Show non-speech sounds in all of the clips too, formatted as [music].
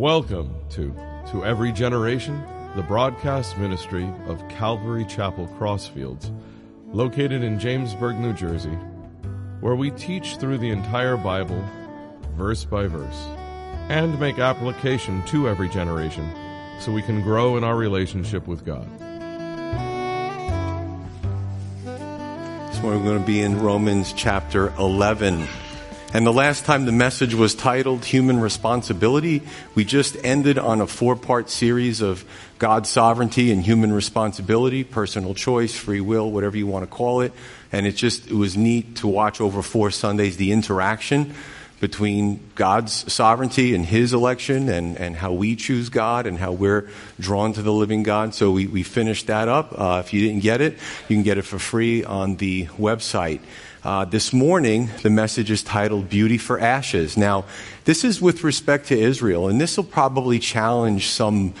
Welcome to To Every Generation, the broadcast ministry of Calvary Chapel Crossfields, located in Jamesburg, New Jersey, where we teach through the entire Bible, verse by verse, and make application to every generation so we can grow in our relationship with God. This morning we're going to be in Romans chapter 11. And the last time the message was titled Human Responsibility, we just ended on a four part series of God's sovereignty and human responsibility, personal choice, free will, whatever you want to call it. And it just, it was neat to watch over four Sundays the interaction between God's sovereignty and His election and, and how we choose God and how we're drawn to the living God. So we, we finished that up. Uh, if you didn't get it, you can get it for free on the website. Uh, this morning, the message is titled Beauty for Ashes. Now, this is with respect to Israel, and this will probably challenge some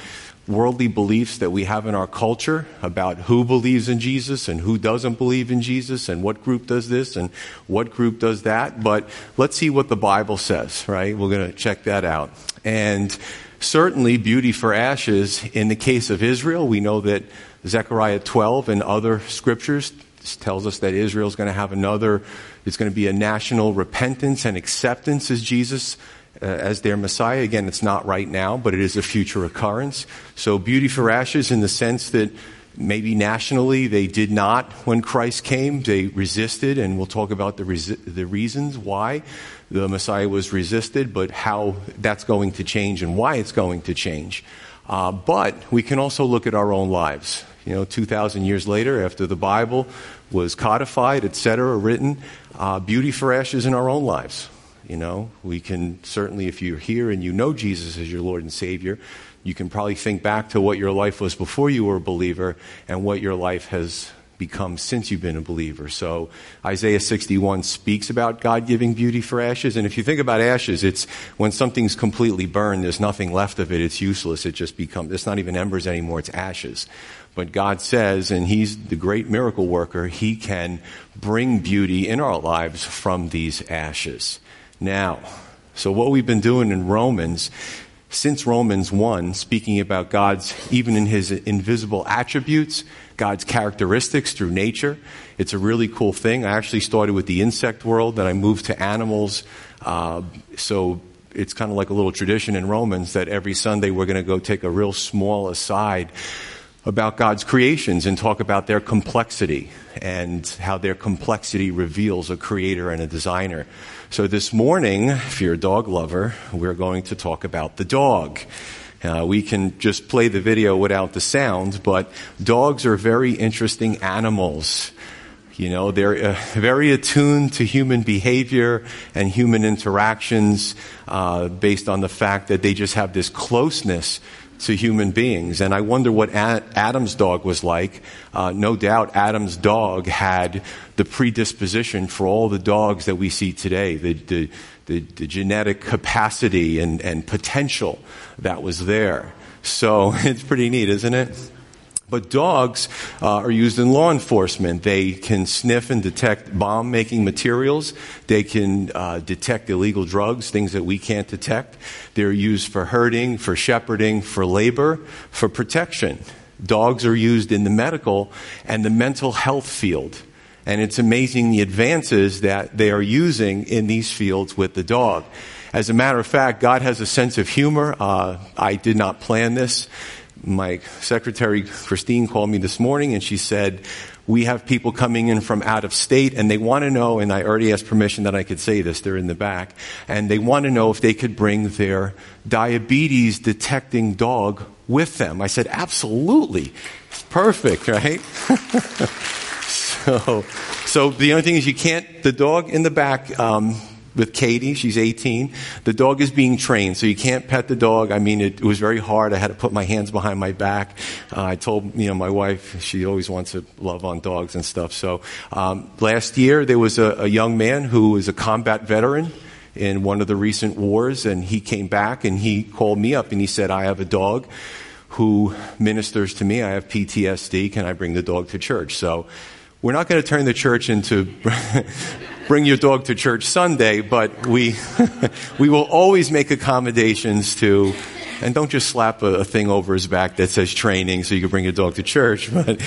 worldly beliefs that we have in our culture about who believes in Jesus and who doesn't believe in Jesus and what group does this and what group does that. But let's see what the Bible says, right? We're going to check that out. And certainly, beauty for ashes, in the case of Israel, we know that Zechariah 12 and other scriptures tells us that Israel is going to have another, it's going to be a national repentance and acceptance as Jesus, uh, as their Messiah. Again, it's not right now, but it is a future occurrence. So beauty for ashes in the sense that maybe nationally they did not when Christ came. They resisted, and we'll talk about the, resi- the reasons why the Messiah was resisted, but how that's going to change and why it's going to change. Uh, but we can also look at our own lives you know, 2,000 years later, after the Bible was codified, etc., written, uh, beauty for ashes in our own lives. You know, we can certainly, if you're here and you know Jesus as your Lord and Savior, you can probably think back to what your life was before you were a believer and what your life has become since you've been a believer. So Isaiah 61 speaks about God giving beauty for ashes. And if you think about ashes, it's when something's completely burned, there's nothing left of it, it's useless. It just becomes, it's not even embers anymore, it's ashes. But God says, and He's the great miracle worker, He can bring beauty in our lives from these ashes. Now, so what we've been doing in Romans, since Romans 1, speaking about God's, even in His invisible attributes, God's characteristics through nature. It's a really cool thing. I actually started with the insect world, then I moved to animals. Uh, so it's kind of like a little tradition in Romans that every Sunday we're going to go take a real small aside about God's creations and talk about their complexity and how their complexity reveals a creator and a designer. So this morning, if you're a dog lover, we're going to talk about the dog. Uh, we can just play the video without the sound, but dogs are very interesting animals. You know, they're uh, very attuned to human behavior and human interactions uh, based on the fact that they just have this closeness to human beings. And I wonder what Adam's dog was like. Uh, no doubt Adam's dog had the predisposition for all the dogs that we see today, the, the, the, the genetic capacity and, and potential that was there. So [laughs] it's pretty neat, isn't it? But dogs uh, are used in law enforcement. They can sniff and detect bomb making materials. They can uh, detect illegal drugs, things that we can't detect. They're used for herding, for shepherding, for labor, for protection. Dogs are used in the medical and the mental health field. And it's amazing the advances that they are using in these fields with the dog. As a matter of fact, God has a sense of humor. Uh, I did not plan this my secretary Christine called me this morning and she said, we have people coming in from out of state and they want to know, and I already asked permission that I could say this, they're in the back, and they want to know if they could bring their diabetes detecting dog with them. I said, absolutely. Perfect, right? [laughs] so, so the only thing is you can't, the dog in the back, um, with Katie. She's 18. The dog is being trained, so you can't pet the dog. I mean, it, it was very hard. I had to put my hands behind my back. Uh, I told you know my wife she always wants to love on dogs and stuff. So um, last year there was a, a young man who was a combat veteran in one of the recent wars, and he came back and he called me up and he said, "I have a dog." Who ministers to me? I have PTSD. Can I bring the dog to church? So, we're not going to turn the church into [laughs] bring your dog to church Sunday, but we, [laughs] we will always make accommodations to and don't just slap a, a thing over his back that says training so you can bring your dog to church. [laughs] But,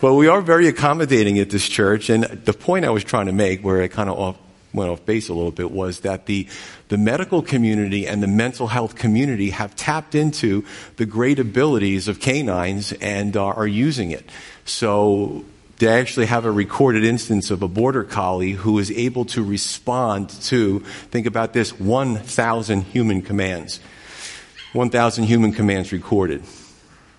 but we are very accommodating at this church. And the point I was trying to make, where I kind of off, went off base a little bit, was that the, the medical community and the mental health community have tapped into the great abilities of canines and uh, are using it. So they actually have a recorded instance of a border collie who is able to respond to, think about this, 1,000 human commands. 1,000 human commands recorded.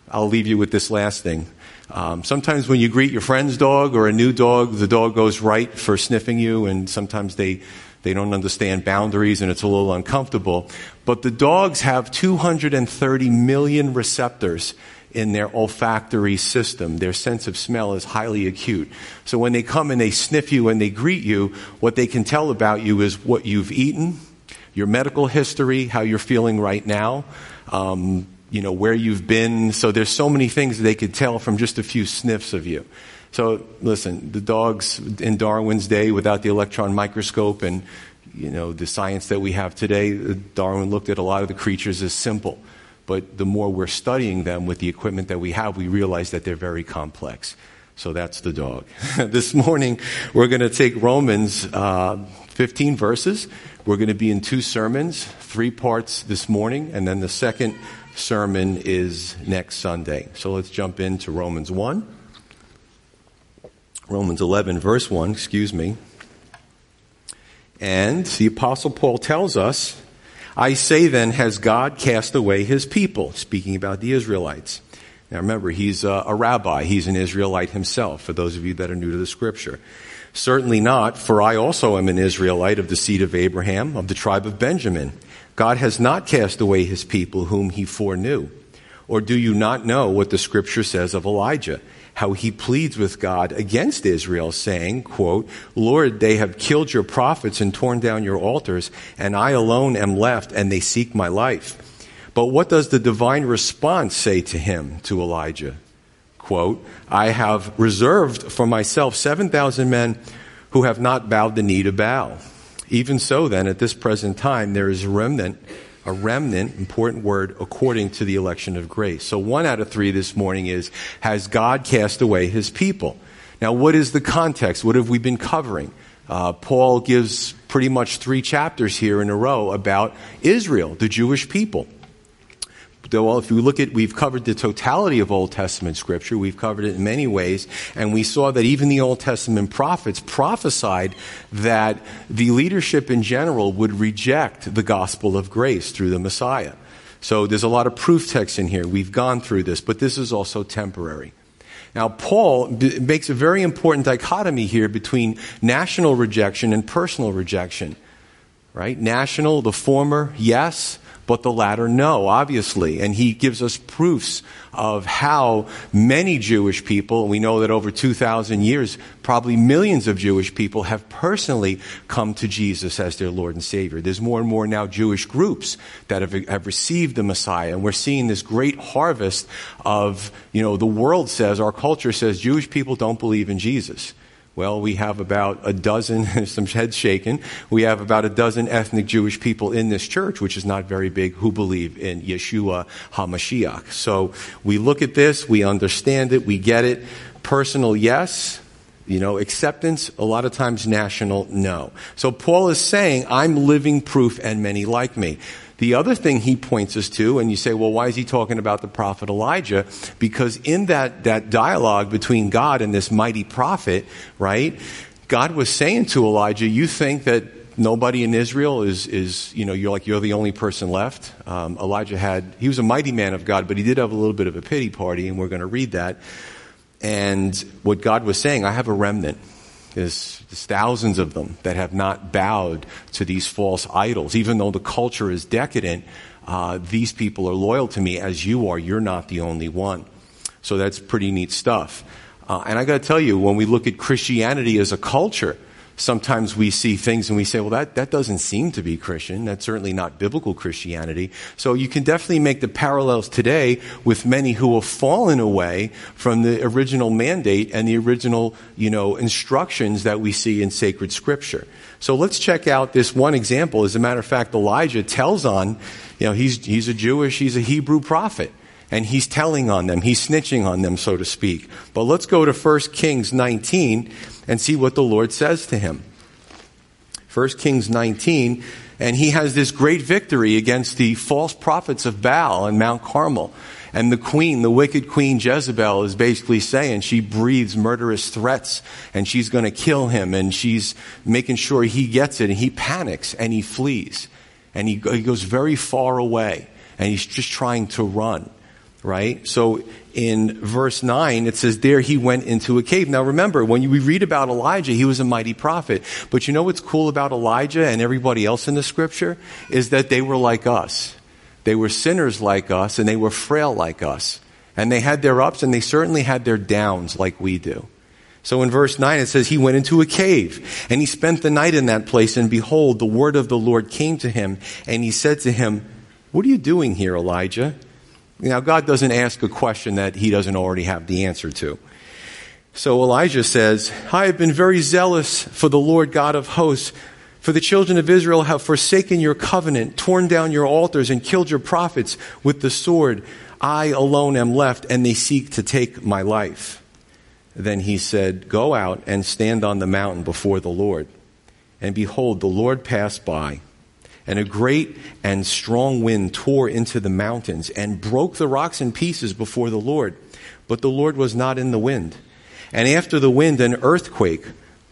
I'll leave you with this last thing. Um, sometimes when you greet your friend's dog or a new dog, the dog goes right for sniffing you, and sometimes they they don't understand boundaries and it's a little uncomfortable. But the dogs have 230 million receptors in their olfactory system. Their sense of smell is highly acute. So when they come and they sniff you and they greet you, what they can tell about you is what you've eaten, your medical history, how you're feeling right now, um, you know, where you've been. So there's so many things they could tell from just a few sniffs of you. So listen, the dogs in Darwin's day without the electron microscope and you know the science that we have today, Darwin looked at a lot of the creatures as simple. But the more we're studying them with the equipment that we have, we realize that they're very complex. So that's the dog. [laughs] this morning, we're going to take Romans uh, 15 verses. We're going to be in two sermons, three parts this morning, and then the second sermon is next Sunday. So let's jump into Romans 1. Romans 11, verse 1, excuse me. And the Apostle Paul tells us I say then, has God cast away his people? Speaking about the Israelites. Now remember, he's a, a, rabbi. He's an Israelite himself, for those of you that are new to the scripture. Certainly not, for I also am an Israelite of the seed of Abraham, of the tribe of Benjamin. God has not cast away his people whom he foreknew. Or do you not know what the scripture says of Elijah? How he pleads with God against Israel, saying, quote, Lord, they have killed your prophets and torn down your altars, and I alone am left, and they seek my life. But what does the divine response say to him, to Elijah? Quote, I have reserved for myself 7,000 men who have not bowed the knee to Baal. Even so, then, at this present time, there is a remnant a remnant, important word, according to the election of grace. So one out of three this morning is, has God cast away his people? Now what is the context? What have we been covering? Uh, Paul gives pretty much three chapters here in a row about Israel, the Jewish people well, if you look at, we've covered the totality of Old Testament scripture. We've covered it in many ways. And we saw that even the Old Testament prophets prophesied that the leadership in general would reject the gospel of grace through the Messiah. So there's a lot of proof text in here. We've gone through this, but this is also temporary. Now, Paul b- makes a very important dichotomy here between national rejection and personal rejection. Right? National, the former, yes but the latter no, obviously. And he gives us proofs of how many Jewish people, we know that over 2,000 years, probably millions of Jewish people have personally come to Jesus as their Lord and Savior. There's more and more now Jewish groups that have, have received the Messiah, and we're seeing this great harvest of, you know, the world says, our culture says Jewish people don't believe in Jesus. Well, we have about a dozen, [laughs] some heads shaken, we have about a dozen ethnic Jewish people in this church, which is not very big, who believe in Yeshua HaMashiach. So we look at this, we understand it, we get it. Personal, yes. You know, acceptance, a lot of times national, no. So Paul is saying, I'm living proof and many like me. The other thing he points us to, and you say, well, why is he talking about the prophet Elijah? Because in that, that dialogue between God and this mighty prophet, right, God was saying to Elijah, you think that nobody in Israel is, is you know, you're like, you're the only person left. Um, Elijah had, he was a mighty man of God, but he did have a little bit of a pity party, and we're going to read that. And what God was saying, I have a remnant. There's, there's, thousands of them that have not bowed to these false idols. Even though the culture is decadent, uh, these people are loyal to me as you are. You're not the only one. So that's pretty neat stuff. Uh, and I got to tell you, when we look at Christianity as a culture, sometimes we see things and we say, well, that, that doesn't seem to be Christian. That's certainly not biblical Christianity. So you can definitely make the parallels today with many who have fallen away from the original mandate and the original, you know, instructions that we see in sacred scripture. So let's check out this one example. As a matter of fact, Elijah tells on, you know, he's, he's a Jewish, he's a Hebrew prophet and he's telling on them. He's snitching on them, so to speak. But let's go to 1 Kings 19 and see what the Lord says to him. 1 Kings 19, and he has this great victory against the false prophets of Baal and Mount Carmel. And the queen, the wicked queen Jezebel, is basically saying she breathes murderous threats and she's going to kill him and she's making sure he gets it and he panics and he flees. And he, he goes very far away and he's just trying to run right? So in verse 9, it says, There he went into a cave. Now remember, when we read about Elijah, he was a mighty prophet. But you know what's cool about Elijah and everybody else in the scripture? Is that they were like us. They were sinners like us, and they were frail like us. And they had their ups, and they certainly had their downs like we do. So in verse 9 it says, He went into a cave, and he spent the night in that place, and behold, the word of the Lord came to him, and he said to him, What are you doing here, Elijah? Now, God doesn't ask a question that he doesn't already have the answer to. So Elijah says, I have been very zealous for the Lord God of hosts. For the children of Israel have forsaken your covenant, torn down your altars, and killed your prophets with the sword. I alone am left, and they seek to take my life. Then he said, Go out and stand on the mountain before the Lord. And behold, the Lord passed by and a great and strong wind tore into the mountains and broke the rocks in pieces before the Lord. But the Lord was not in the wind. And after the wind, an earthquake,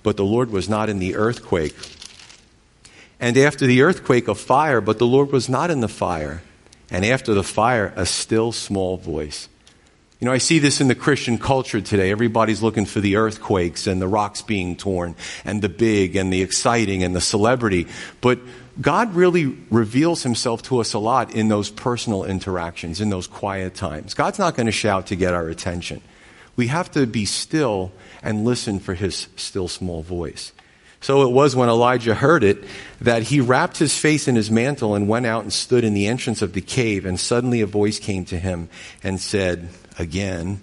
but the Lord was not in the earthquake. And after the earthquake, a fire, but the Lord was not in the fire. And after the fire, a still small voice. You know, I see this in the Christian culture today. Everybody's looking for the earthquakes and the rocks being torn and the big and the exciting and the celebrity. But God really reveals himself to us a lot in those personal interactions, in those quiet times. God's not going to shout to get our attention. We have to be still and listen for his still small voice. So it was when Elijah heard it that he wrapped his face in his mantle and went out and stood in the entrance of the cave. And suddenly a voice came to him and said, Again,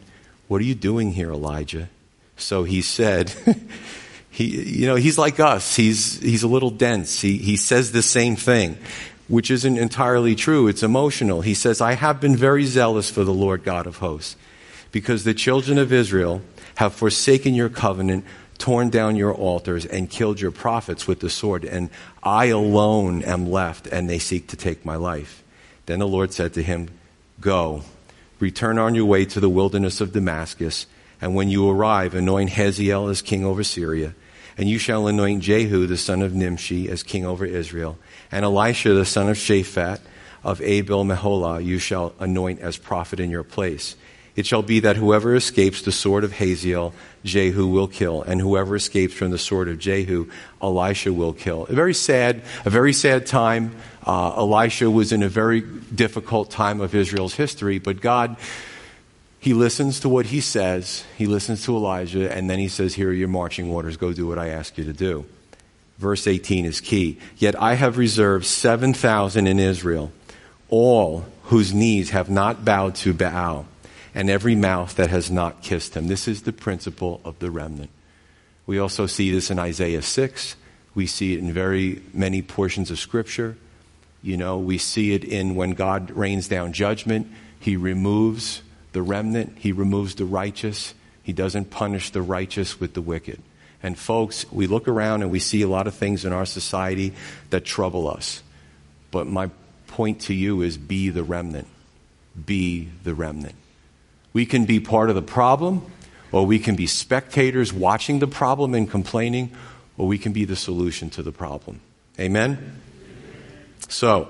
what are you doing here, Elijah? So he said, [laughs] he, you know, he's like us. He's, he's a little dense. He, he says the same thing, which isn't entirely true. It's emotional. He says, I have been very zealous for the Lord God of hosts because the children of Israel have forsaken your covenant, torn down your altars, and killed your prophets with the sword. And I alone am left, and they seek to take my life. Then the Lord said to him, Go, return on your way to the wilderness of Damascus, and when you arrive, anoint Hazael as king over Syria and you shall anoint Jehu the son of Nimshi as king over Israel, and Elisha the son of Shaphat of Abel Meholah you shall anoint as prophet in your place. It shall be that whoever escapes the sword of Hazael, Jehu will kill, and whoever escapes from the sword of Jehu, Elisha will kill. A very sad, a very sad time. Uh, Elisha was in a very difficult time of Israel's history, but God he listens to what he says, he listens to Elijah, and then he says, Here are your marching orders, go do what I ask you to do. Verse 18 is key. Yet I have reserved 7,000 in Israel, all whose knees have not bowed to Baal, and every mouth that has not kissed him. This is the principle of the remnant. We also see this in Isaiah 6. We see it in very many portions of Scripture. You know, we see it in when God rains down judgment, He removes the remnant, he removes the righteous. He doesn't punish the righteous with the wicked. And folks, we look around and we see a lot of things in our society that trouble us. But my point to you is be the remnant. Be the remnant. We can be part of the problem, or we can be spectators watching the problem and complaining, or we can be the solution to the problem. Amen? So,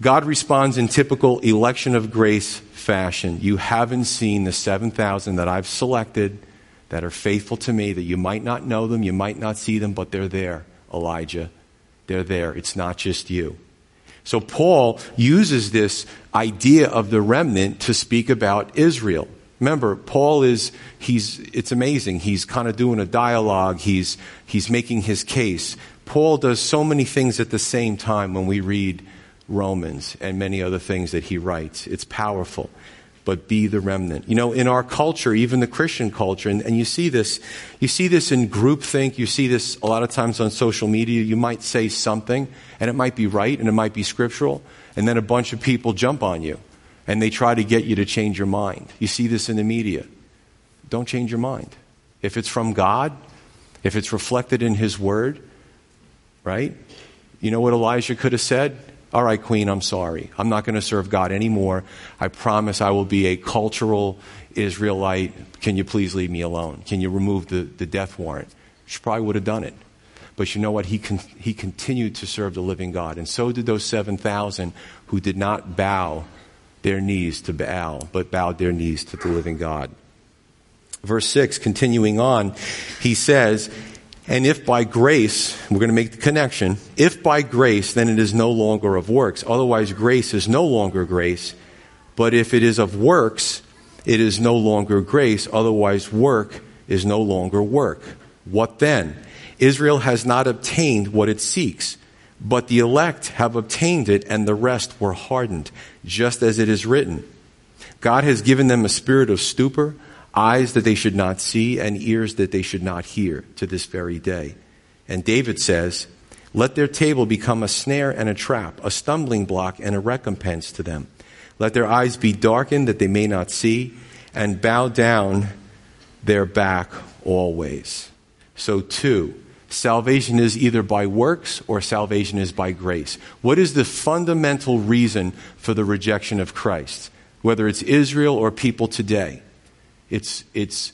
God responds in typical election of grace fashion. You haven't seen the 7,000 that I've selected that are faithful to me, that you might not know them, you might not see them, but they're there, Elijah. They're there. It's not just you. So Paul uses this idea of the remnant to speak about Israel. Remember, Paul is, he's, it's amazing. He's kind of doing a dialogue. He's, he's making his case. Paul does so many things at the same time when we read Romans and many other things that he writes. It's powerful. But be the remnant. You know, in our culture, even the Christian culture, and, and you see this, you see this in groupthink, you see this a lot of times on social media, you might say something, and it might be right, and it might be scriptural, and then a bunch of people jump on you and they try to get you to change your mind. You see this in the media. Don't change your mind. If it's from God, if it's reflected in His Word, right? You know what Elijah could have said? All right, Queen, I'm sorry. I'm not going to serve God anymore. I promise I will be a cultural Israelite. Can you please leave me alone? Can you remove the, the death warrant? She probably would have done it. But you know what? He, con- he continued to serve the living God. And so did those 7,000 who did not bow their knees to Baal, but bowed their knees to the living God. Verse 6, continuing on, he says, And if by grace, we're going to make the connection, if by grace, then it is no longer of works. Otherwise, grace is no longer grace. But if it is of works, it is no longer grace. Otherwise, work is no longer work. What then? Israel has not obtained what it seeks. But the elect have obtained it, and the rest were hardened, just as it is written. God has given them a spirit of stupor, eyes that they should not see, and ears that they should not hear to this very day. And David says, Let their table become a snare and a trap, a stumbling block and a recompense to them. Let their eyes be darkened that they may not see, and bow down their back always. So, too, salvation is either by works or salvation is by grace. What is the fundamental reason for the rejection of Christ? Whether it's Israel or people today, it's, it's,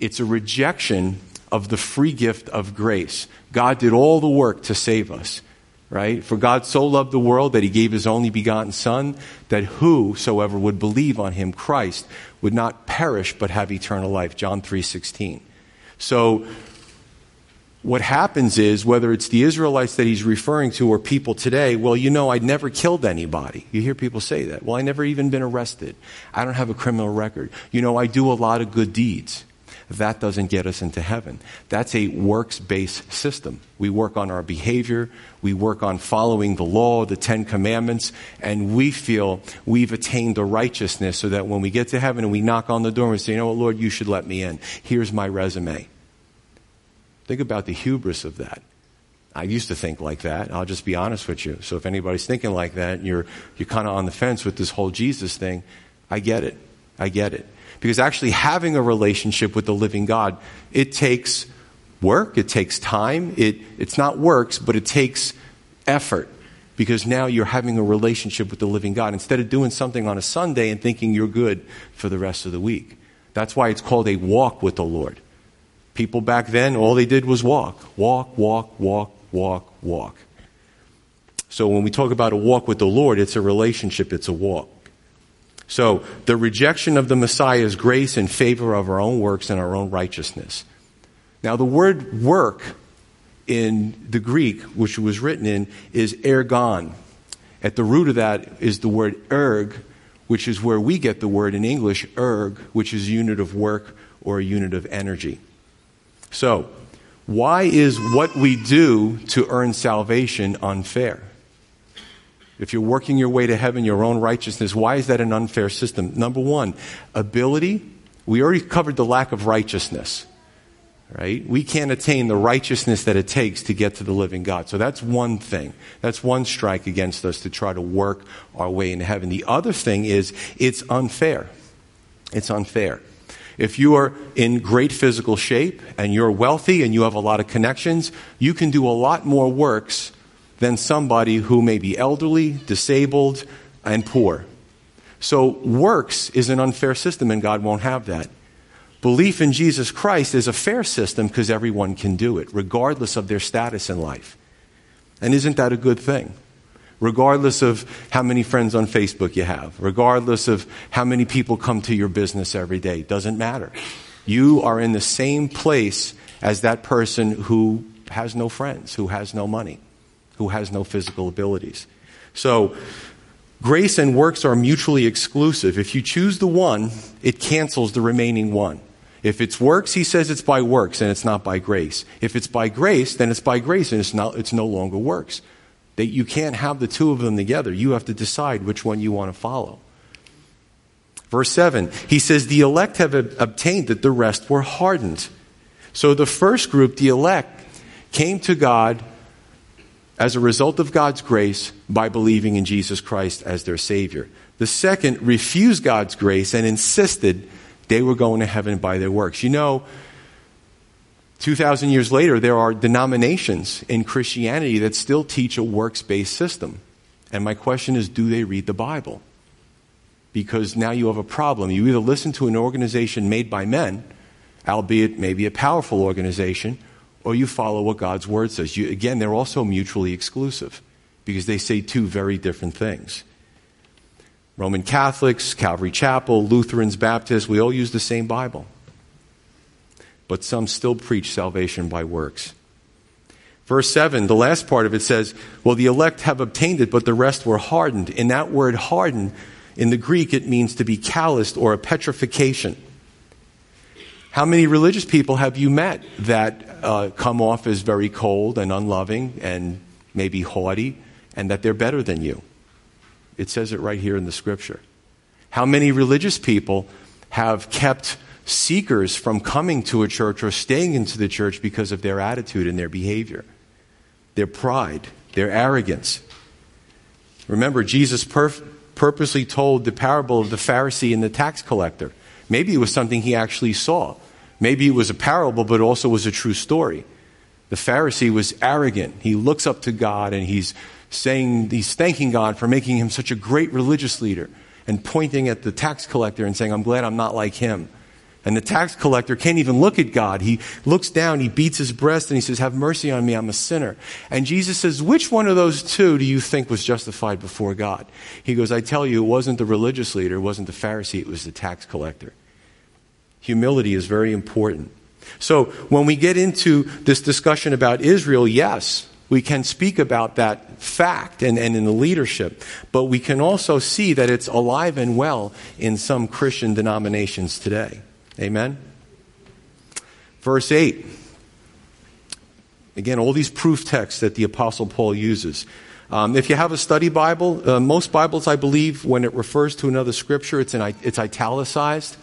it's a rejection of the free gift of grace. God did all the work to save us, right? For God so loved the world that he gave his only begotten Son, that whosoever would believe on him, Christ, would not perish but have eternal life. John 3:16. So what happens is, whether it's the Israelites that he's referring to or people today, well, you know, I never killed anybody. You hear people say that. Well, I never even been arrested. I don't have a criminal record. You know, I do a lot of good deeds. That doesn't get us into heaven. That's a works based system. We work on our behavior, we work on following the law, the Ten Commandments, and we feel we've attained a righteousness so that when we get to heaven and we knock on the door and we say, you know what, Lord, you should let me in. Here's my resume. Think about the hubris of that. I used to think like that. I'll just be honest with you. So if anybody's thinking like that and you're, you're kind of on the fence with this whole Jesus thing, I get it. I get it. Because actually having a relationship with the living God, it takes work, it takes time. It, it's not works, but it takes effort. Because now you're having a relationship with the living God instead of doing something on a Sunday and thinking you're good for the rest of the week. That's why it's called a walk with the Lord. People back then, all they did was walk. Walk, walk, walk, walk, walk. So when we talk about a walk with the Lord, it's a relationship, it's a walk. So the rejection of the Messiah's grace in favor of our own works and our own righteousness. Now, the word work in the Greek, which it was written in, is ergon. At the root of that is the word erg, which is where we get the word in English erg, which is a unit of work or a unit of energy. So, why is what we do to earn salvation unfair? If you're working your way to heaven, your own righteousness, why is that an unfair system? Number one, ability. We already covered the lack of righteousness, right? We can't attain the righteousness that it takes to get to the living God. So that's one thing. That's one strike against us to try to work our way into heaven. The other thing is it's unfair. It's unfair. If you are in great physical shape and you're wealthy and you have a lot of connections, you can do a lot more works than somebody who may be elderly, disabled, and poor. So, works is an unfair system, and God won't have that. Belief in Jesus Christ is a fair system because everyone can do it, regardless of their status in life. And isn't that a good thing? Regardless of how many friends on Facebook you have, regardless of how many people come to your business every day. Doesn't matter. You are in the same place as that person who has no friends, who has no money, who has no physical abilities. So, Grace and works are mutually exclusive. If you choose the one, it cancels the remaining one. If it's works, he says it's by works and it's not by grace. If it's by grace, then it's by grace and it's, not, it's no longer works. That you can't have the two of them together. You have to decide which one you want to follow. Verse 7, he says, The elect have obtained that the rest were hardened. So the first group, the elect, came to God as a result of God's grace by believing in Jesus Christ as their Savior. The second refused God's grace and insisted they were going to heaven by their works. You know, 2,000 years later, there are denominations in Christianity that still teach a works based system. And my question is do they read the Bible? Because now you have a problem. You either listen to an organization made by men, albeit maybe a powerful organization, or you follow what God's Word says. You, again, they're also mutually exclusive because they say two very different things. Roman Catholics, Calvary Chapel, Lutherans, Baptists, we all use the same Bible. But some still preach salvation by works. Verse 7, the last part of it says, Well, the elect have obtained it, but the rest were hardened. In that word hardened, in the Greek, it means to be calloused or a petrification. How many religious people have you met that uh, come off as very cold and unloving and maybe haughty, and that they're better than you. It says it right here in the scripture. How many religious people have kept seekers from coming to a church or staying into the church because of their attitude and their behavior, their pride, their arrogance? Remember, Jesus perf- purposely told the parable of the Pharisee and the tax collector. Maybe it was something he actually saw. Maybe it was a parable, but also was a true story. The Pharisee was arrogant. He looks up to God and he's saying, he's thanking God for making him such a great religious leader and pointing at the tax collector and saying, I'm glad I'm not like him. And the tax collector can't even look at God. He looks down, he beats his breast, and he says, Have mercy on me, I'm a sinner. And Jesus says, Which one of those two do you think was justified before God? He goes, I tell you, it wasn't the religious leader, it wasn't the Pharisee, it was the tax collector. Humility is very important. So when we get into this discussion about Israel, yes, we can speak about that fact and, and in the leadership, but we can also see that it's alive and well in some Christian denominations today. Amen? Verse 8. Again, all these proof texts that the Apostle Paul uses. Um, if you have a study Bible, uh, most Bibles, I believe, when it refers to another scripture, it's, it's italicized.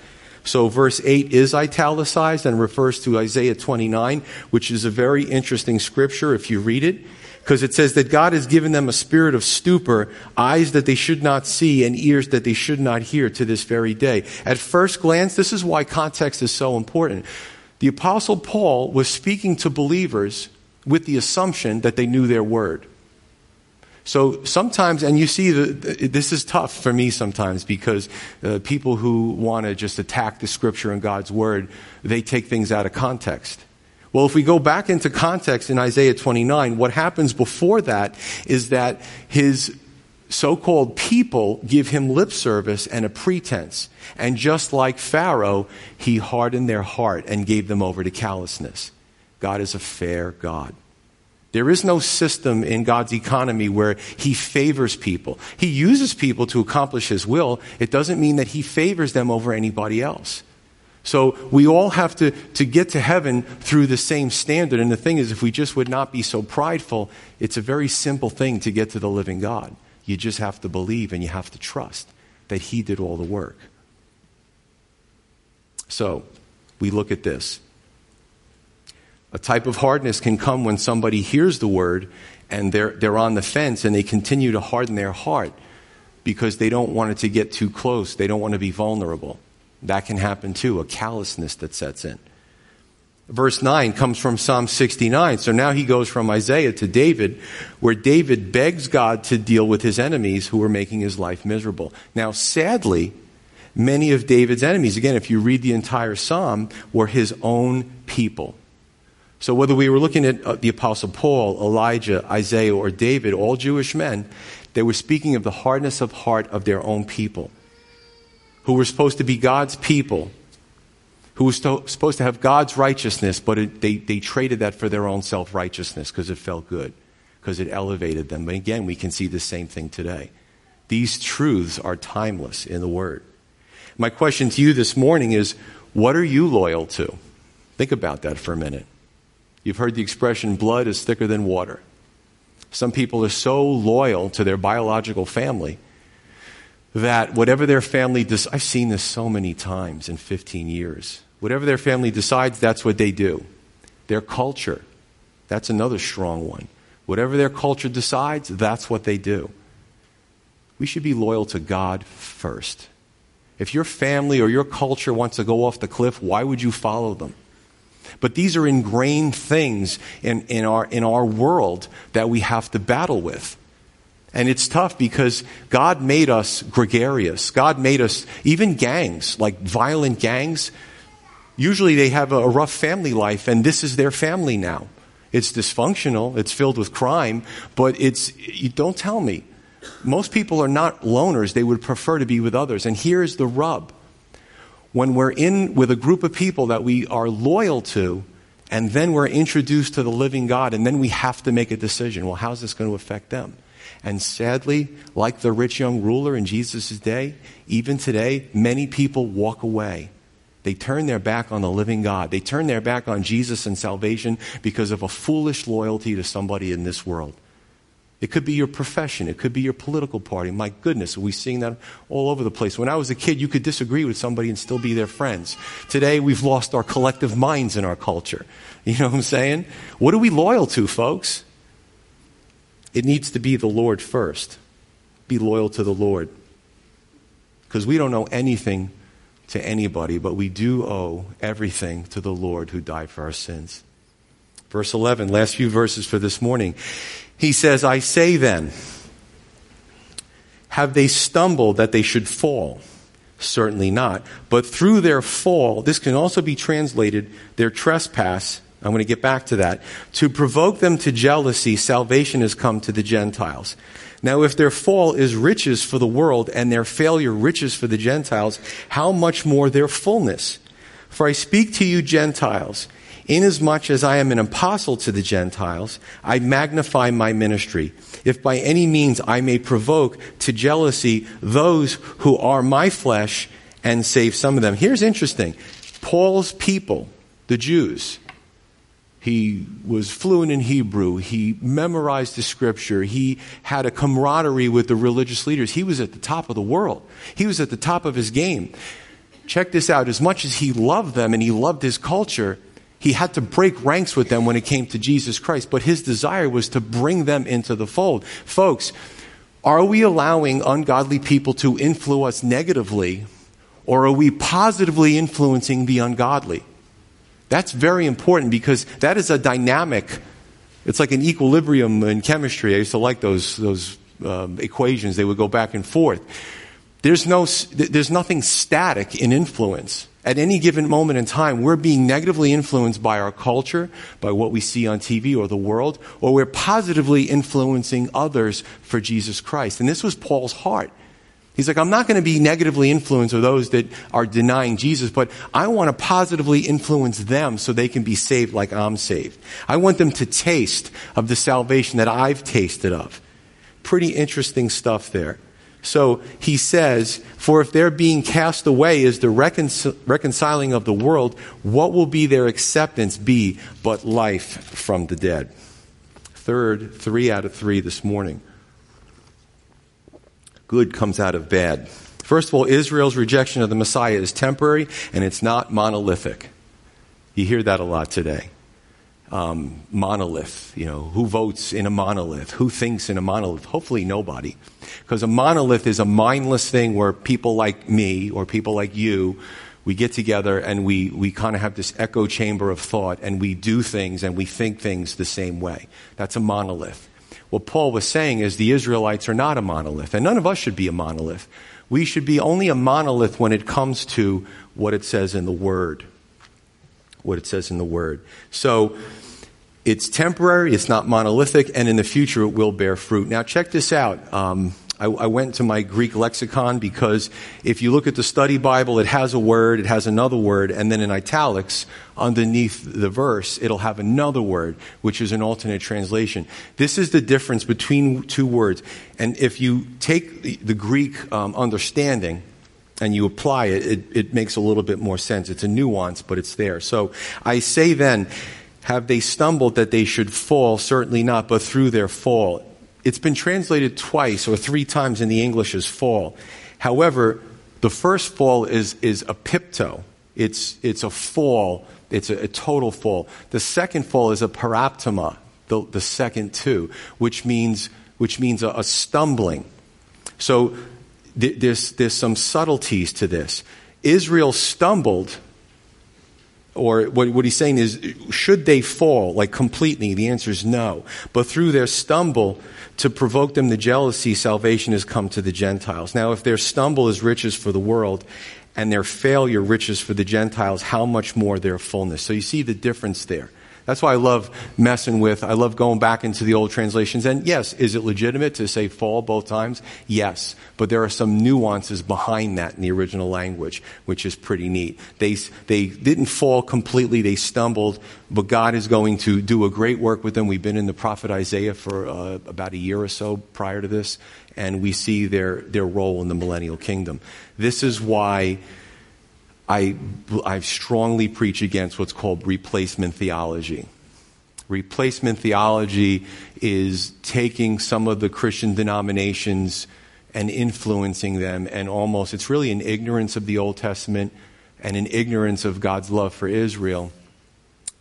So verse 8 is italicized and refers to Isaiah 29, which is a very interesting scripture if you read it, because it says that God has given them a spirit of stupor, eyes that they should not see and ears that they should not hear to this very day. At first glance, this is why context is so important. The apostle Paul was speaking to believers with the assumption that they knew their word. So sometimes, and you see, the, this is tough for me sometimes because uh, people who want to just attack the scripture and God's word, they take things out of context. Well, if we go back into context in Isaiah 29, what happens before that is that his so called people give him lip service and a pretense. And just like Pharaoh, he hardened their heart and gave them over to callousness. God is a fair God. There is no system in God's economy where He favors people. He uses people to accomplish His will. It doesn't mean that He favors them over anybody else. So we all have to, to get to heaven through the same standard. And the thing is, if we just would not be so prideful, it's a very simple thing to get to the living God. You just have to believe and you have to trust that He did all the work. So we look at this. A type of hardness can come when somebody hears the word and they're, they're on the fence and they continue to harden their heart because they don't want it to get too close. They don't want to be vulnerable. That can happen too, a callousness that sets in. Verse 9 comes from Psalm 69. So now he goes from Isaiah to David, where David begs God to deal with his enemies who are making his life miserable. Now, sadly, many of David's enemies, again, if you read the entire psalm, were his own people. So, whether we were looking at uh, the Apostle Paul, Elijah, Isaiah, or David, all Jewish men, they were speaking of the hardness of heart of their own people, who were supposed to be God's people, who were supposed to have God's righteousness, but it, they, they traded that for their own self righteousness because it felt good, because it elevated them. But again, we can see the same thing today. These truths are timeless in the Word. My question to you this morning is what are you loyal to? Think about that for a minute. You've heard the expression, blood is thicker than water. Some people are so loyal to their biological family that whatever their family does, I've seen this so many times in 15 years. Whatever their family decides, that's what they do. Their culture, that's another strong one. Whatever their culture decides, that's what they do. We should be loyal to God first. If your family or your culture wants to go off the cliff, why would you follow them? But these are ingrained things in, in, our, in our world that we have to battle with. And it's tough because God made us gregarious. God made us, even gangs, like violent gangs, usually they have a rough family life, and this is their family now. It's dysfunctional, it's filled with crime, but it's, you don't tell me. Most people are not loners, they would prefer to be with others. And here's the rub when we're in with a group of people that we are loyal to, and then we're introduced to the living God, and then we have to make a decision. Well, how's this going to affect them? And sadly, like the rich young ruler in Jesus' day, even today, many people walk away. They turn their back on the living God. They turn their back on Jesus and salvation because of a foolish loyalty to somebody in this world. It could be your profession. It could be your political party. My goodness, are we seeing that all over the place? When I was a kid, you could disagree with somebody and still be their friends. Today, we've lost our collective minds in our culture. You know what I'm saying? What are we loyal to, folks? It needs to be the Lord first. Be loyal to the Lord. Because we don't owe anything to anybody, but we do owe everything to the Lord who died for our sins. Verse 11, last few verses for this morning. He says, I say then, have they stumbled that they should fall? Certainly not. But through their fall, this can also be translated their trespass. I'm going to get back to that. To provoke them to jealousy, salvation has come to the Gentiles. Now, if their fall is riches for the world and their failure riches for the Gentiles, how much more their fullness? For I speak to you, Gentiles. Inasmuch as I am an apostle to the Gentiles, I magnify my ministry. If by any means I may provoke to jealousy those who are my flesh and save some of them. Here's interesting. Paul's people, the Jews, he was fluent in Hebrew. He memorized the scripture. He had a camaraderie with the religious leaders. He was at the top of the world. He was at the top of his game. Check this out. As much as he loved them and he loved his culture, he had to break ranks with them when it came to Jesus Christ, but his desire was to bring them into the fold. Folks, are we allowing ungodly people to influence us negatively, or are we positively influencing the ungodly? That's very important because that is a dynamic. It's like an equilibrium in chemistry. I used to like those, those um, equations. They would go back and forth. There's, no, there's nothing static in influence at any given moment in time, we're being negatively influenced by our culture, by what we see on TV or the world, or we're positively influencing others for Jesus Christ. And this was Paul's heart. He's like, I'm not going to be negatively influenced with those that are denying Jesus, but I want to positively influence them so they can be saved like I'm saved. I want them to taste of the salvation that I've tasted of. Pretty interesting stuff there. So he says, For if their being cast away is the reconcil- reconciling of the world, what will be their acceptance be but life from the dead? Third, three out of three this morning. Good comes out of bad. First of all, Israel's rejection of the Messiah is temporary and it's not monolithic. You hear that a lot today um, monolith. You know, who votes in a monolith? Who thinks in a monolith? Hopefully nobody. Because a monolith is a mindless thing where people like me or people like you, we get together and we, we kind of have this echo chamber of thought and we do things and we think things the same way. That's a monolith. What Paul was saying is the Israelites are not a monolith, and none of us should be a monolith. We should be only a monolith when it comes to what it says in the Word what it says in the Word. So it's temporary, it's not monolithic, and in the future it will bear fruit. Now, check this out. Um, I, I, went to my Greek lexicon because if you look at the study Bible, it has a word, it has another word, and then in italics, underneath the verse, it'll have another word, which is an alternate translation. This is the difference between two words. And if you take the, the Greek um, understanding, and you apply it, it, it makes a little bit more sense. It's a nuance, but it's there. So I say then, have they stumbled that they should fall? Certainly not, but through their fall. It's been translated twice or three times in the English as fall. However, the first fall is, is a pipto. It's, it's a fall. It's a, a total fall. The second fall is a paraptoma, the, the second two, which means, which means a, a stumbling. So th- there's, there's some subtleties to this. Israel stumbled or what, what, he's saying is, should they fall, like completely? The answer is no. But through their stumble, to provoke them to jealousy, salvation has come to the Gentiles. Now, if their stumble is riches for the world and their failure riches for the Gentiles, how much more their fullness? So you see the difference there. That's why I love messing with, I love going back into the old translations. And yes, is it legitimate to say fall both times? Yes. But there are some nuances behind that in the original language, which is pretty neat. They, they didn't fall completely, they stumbled, but God is going to do a great work with them. We've been in the prophet Isaiah for uh, about a year or so prior to this, and we see their, their role in the millennial kingdom. This is why I, I strongly preach against what's called replacement theology. Replacement theology is taking some of the Christian denominations and influencing them, and almost, it's really an ignorance of the Old Testament and an ignorance of God's love for Israel,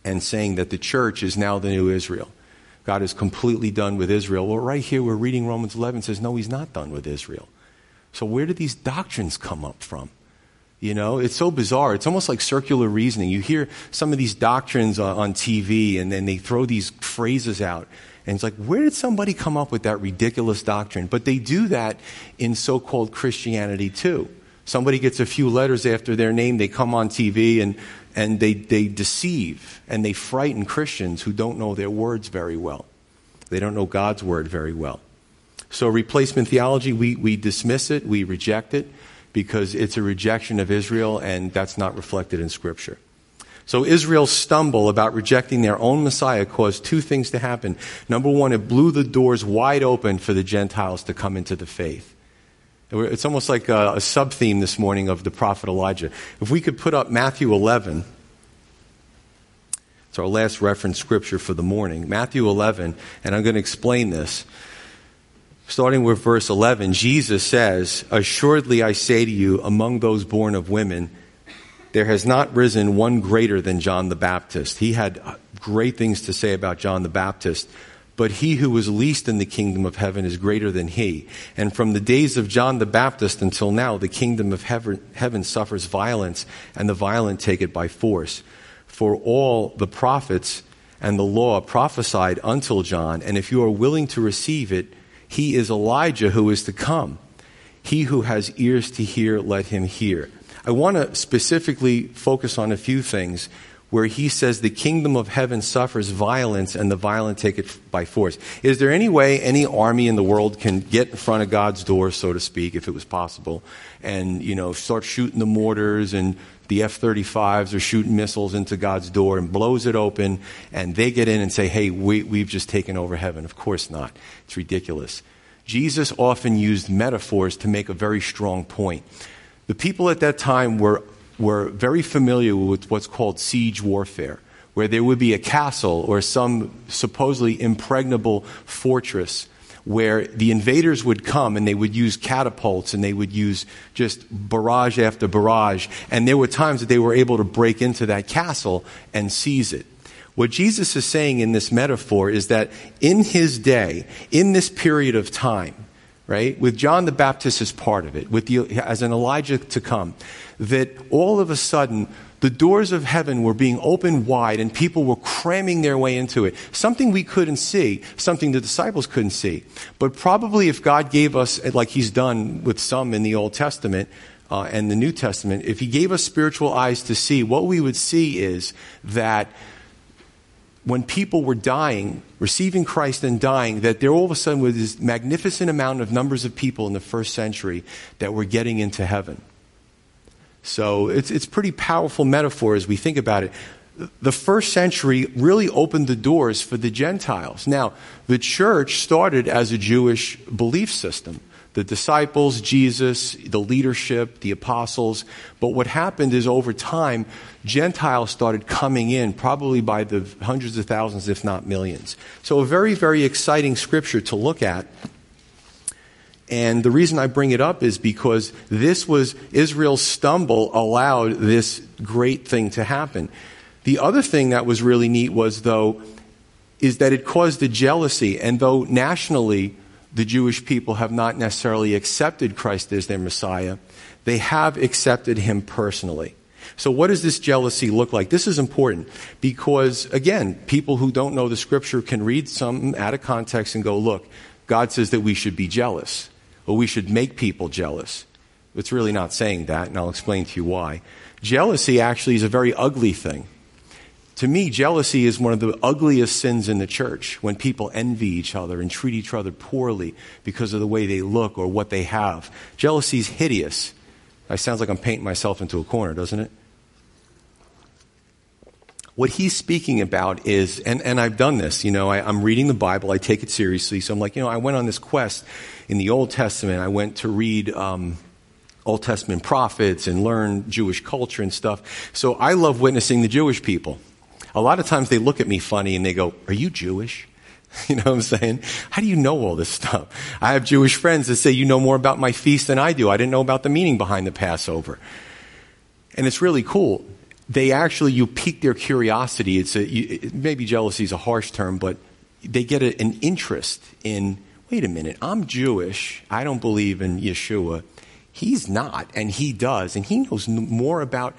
and saying that the church is now the new Israel. God is completely done with Israel. Well, right here, we're reading Romans 11 says, no, he's not done with Israel. So, where did these doctrines come up from? You know, it's so bizarre. It's almost like circular reasoning. You hear some of these doctrines uh, on, on TV and then they throw these phrases out. And it's like, where did somebody come up with that ridiculous doctrine? But they do that in so called Christianity too. Somebody gets a few letters after their name, they come on TV and, and they, they deceive and they frighten Christians who don't know their words very well. They don't know God's word very well. So, replacement theology, we, we dismiss it, we reject it because it's a rejection of Israel and that's not reflected in Scripture. So Israel's stumble about rejecting their own Messiah caused two things to happen. Number one, it blew the doors wide open for the Gentiles to come into the faith. It's almost like a, a sub theme this morning of the prophet Elijah. If we could put up Matthew 11, it's our last reference scripture for the morning. Matthew 11, and I'm going to explain this starting with verse 11, Jesus says, Assuredly I say to you, among those born of women, there has not risen one greater than John the Baptist. He had uh, great things to say about John the Baptist, but he who was least in the kingdom of heaven is greater than he. And from the days of John the Baptist until now, the kingdom of heaven, suffers violence, and the violent take it by force. For all the prophets and the law prophesied until John, and if you are willing to receive it, he is Elijah who is to come. He who has ears to hear, let him hear. I want to specifically focus on a few things where he says the kingdom of heaven suffers violence and the violent take it by force. Is there any way any army in the world can get in front of God's door, so to speak, if it was possible, and, you know, start shooting the mortars and the F 35s are shooting missiles into God's door and blows it open, and they get in and say, hey, we, we've just taken over heaven. Of course not. It's ridiculous. Jesus often used metaphors to make a very strong point. The people at that time were, were very familiar with what's called siege warfare, where there would be a castle or some supposedly impregnable fortress where the invaders would come and they would use catapults and they would use just barrage after barrage. And there were times that they were able to break into that castle and seize it. What Jesus is saying in this metaphor is that in his day, in this period of time, right, with John the Baptist as part of it, with the, as an Elijah to come, that all of a sudden the doors of heaven were being opened wide and people were cramming their way into it. Something we couldn't see, something the disciples couldn't see. But probably if God gave us, like He's done with some in the Old Testament, uh, and the New Testament, if He gave us spiritual eyes to see, what we would see is that when people were dying, receiving Christ and dying, that there all of a sudden was this magnificent amount of numbers of people in the first century that were getting into heaven. So it's, it's pretty powerful metaphor as we think about it. The first century really opened the doors for the Gentiles. Now, the church started as a Jewish belief system the disciples, Jesus, the leadership, the apostles. But what happened is over time, Gentiles started coming in, probably by the hundreds of thousands, if not millions. So, a very, very exciting scripture to look at. And the reason I bring it up is because this was Israel's stumble allowed this great thing to happen. The other thing that was really neat was, though, is that it caused a jealousy. And though nationally, the Jewish people have not necessarily accepted Christ as their Messiah, they have accepted him personally. So, what does this jealousy look like? This is important because, again, people who don't know the scripture can read something out of context and go, look, God says that we should be jealous, or we should make people jealous. It's really not saying that, and I'll explain to you why. Jealousy actually is a very ugly thing. To me, jealousy is one of the ugliest sins in the church when people envy each other and treat each other poorly because of the way they look or what they have. Jealousy is hideous. It sounds like I'm painting myself into a corner, doesn't it? What he's speaking about is, and, and I've done this, you know, I, I'm reading the Bible, I take it seriously. So I'm like, you know, I went on this quest in the Old Testament. I went to read um, Old Testament prophets and learn Jewish culture and stuff. So I love witnessing the Jewish people a lot of times they look at me funny and they go, Are you Jewish? [laughs] You know what I'm saying? How do you know all this stuff? I have Jewish friends that say, You know more about my feast than I do. I didn't know about the meaning behind the Passover. And it's really cool. They actually, you pique their curiosity. It's a, you, maybe jealousy is a harsh term, but they get a, an interest in, wait a minute, I'm Jewish. I don't believe in Yeshua. He's not, and he does, and he knows more about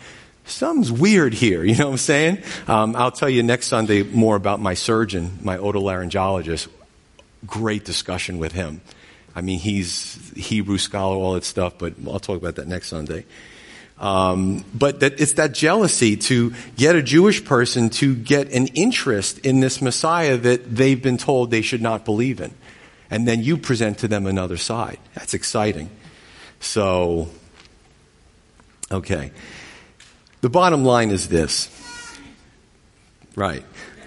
something's weird here. You know what I'm saying? Um, I'll tell you next Sunday more about my surgeon, my otolaryngologist. Great discussion with him. I mean, he's Hebrew scholar, all that stuff, but I'll talk about that next Sunday. Um, but that it's that jealousy to get a Jewish person to get an interest in this Messiah that they've been told they should not believe in. And then you present to them another side. That's exciting. So, okay. The bottom line is this. Right. [laughs]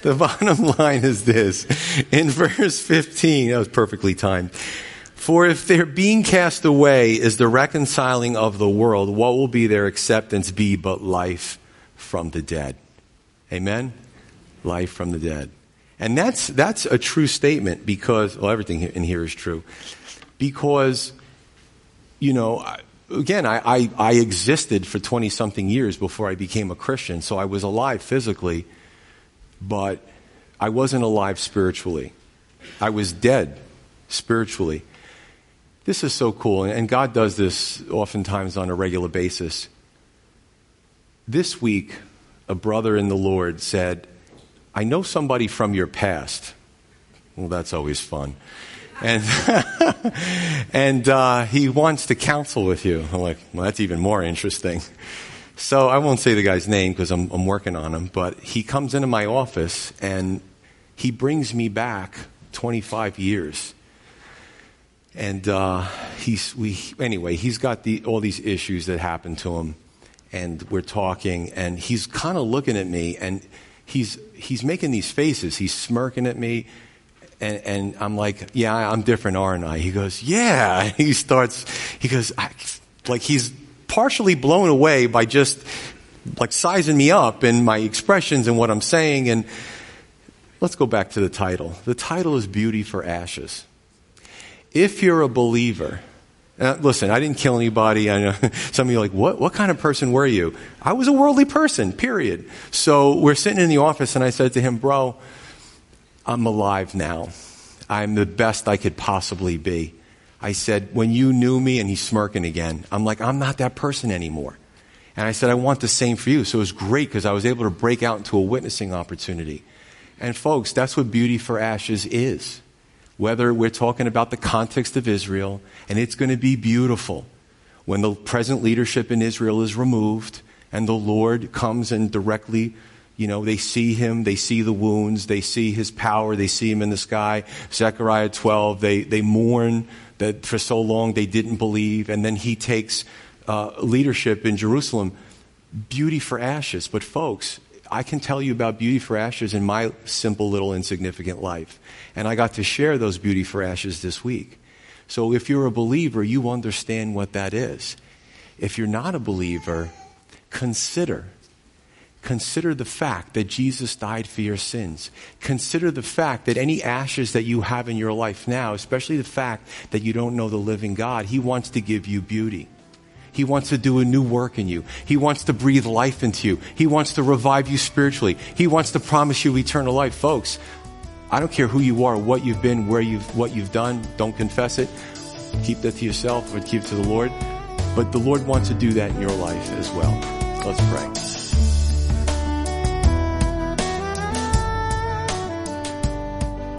the bottom line is this. In verse 15, that was perfectly timed. For if their being cast away is the reconciling of the world, what will be their acceptance be but life from the dead? Amen? Life from the dead. And that's, that's a true statement because, well, everything in here is true. Because, you know, again, I, I, I existed for 20 something years before I became a Christian, so I was alive physically, but I wasn't alive spiritually. I was dead spiritually. This is so cool, and God does this oftentimes on a regular basis. This week, a brother in the Lord said, I know somebody from your past. Well, that's always fun and [laughs] and uh, he wants to counsel with you. I'm like, well, that's even more interesting. So I won't say the guy's name because I'm, I'm working on him, but he comes into my office and he brings me back 25 years. And uh, he's we anyway. He's got the, all these issues that happened to him, and we're talking, and he's kind of looking at me, and he's he's making these faces. He's smirking at me and, and I'm like, yeah, I'm different, aren't I? He goes, yeah. [laughs] He starts, he goes, like he's partially blown away by just like sizing me up and my expressions and what I'm saying. And let's go back to the title. The title is Beauty for Ashes. If you're a believer, uh, listen, I didn't kill anybody. I know [laughs] some of you are like, what, what kind of person were you? I was a worldly person, period. So we're sitting in the office and I said to him, bro, I'm alive now. I'm the best I could possibly be. I said, when you knew me, and he's smirking again, I'm like, I'm not that person anymore. And I said, I want the same for you. So it was great because I was able to break out into a witnessing opportunity. And folks, that's what Beauty for Ashes is. Whether we're talking about the context of Israel, and it's going to be beautiful when the present leadership in Israel is removed and the Lord comes and directly You know, they see him, they see the wounds, they see his power, they see him in the sky. Zechariah 12, they, they mourn that for so long they didn't believe, and then he takes uh, leadership in Jerusalem. Beauty for ashes. But, folks, I can tell you about beauty for ashes in my simple little insignificant life. And I got to share those beauty for ashes this week. So if you're a believer, you understand what that is. If you're not a believer, consider. Consider the fact that Jesus died for your sins. Consider the fact that any ashes that you have in your life now, especially the fact that you don't know the living God, He wants to give you beauty. He wants to do a new work in you. He wants to breathe life into you. He wants to revive you spiritually. He wants to promise you eternal life. Folks, I don't care who you are, what you've been, where you've, what you've done. Don't confess it. Keep that to yourself or keep it to the Lord. But the Lord wants to do that in your life as well. Let's pray.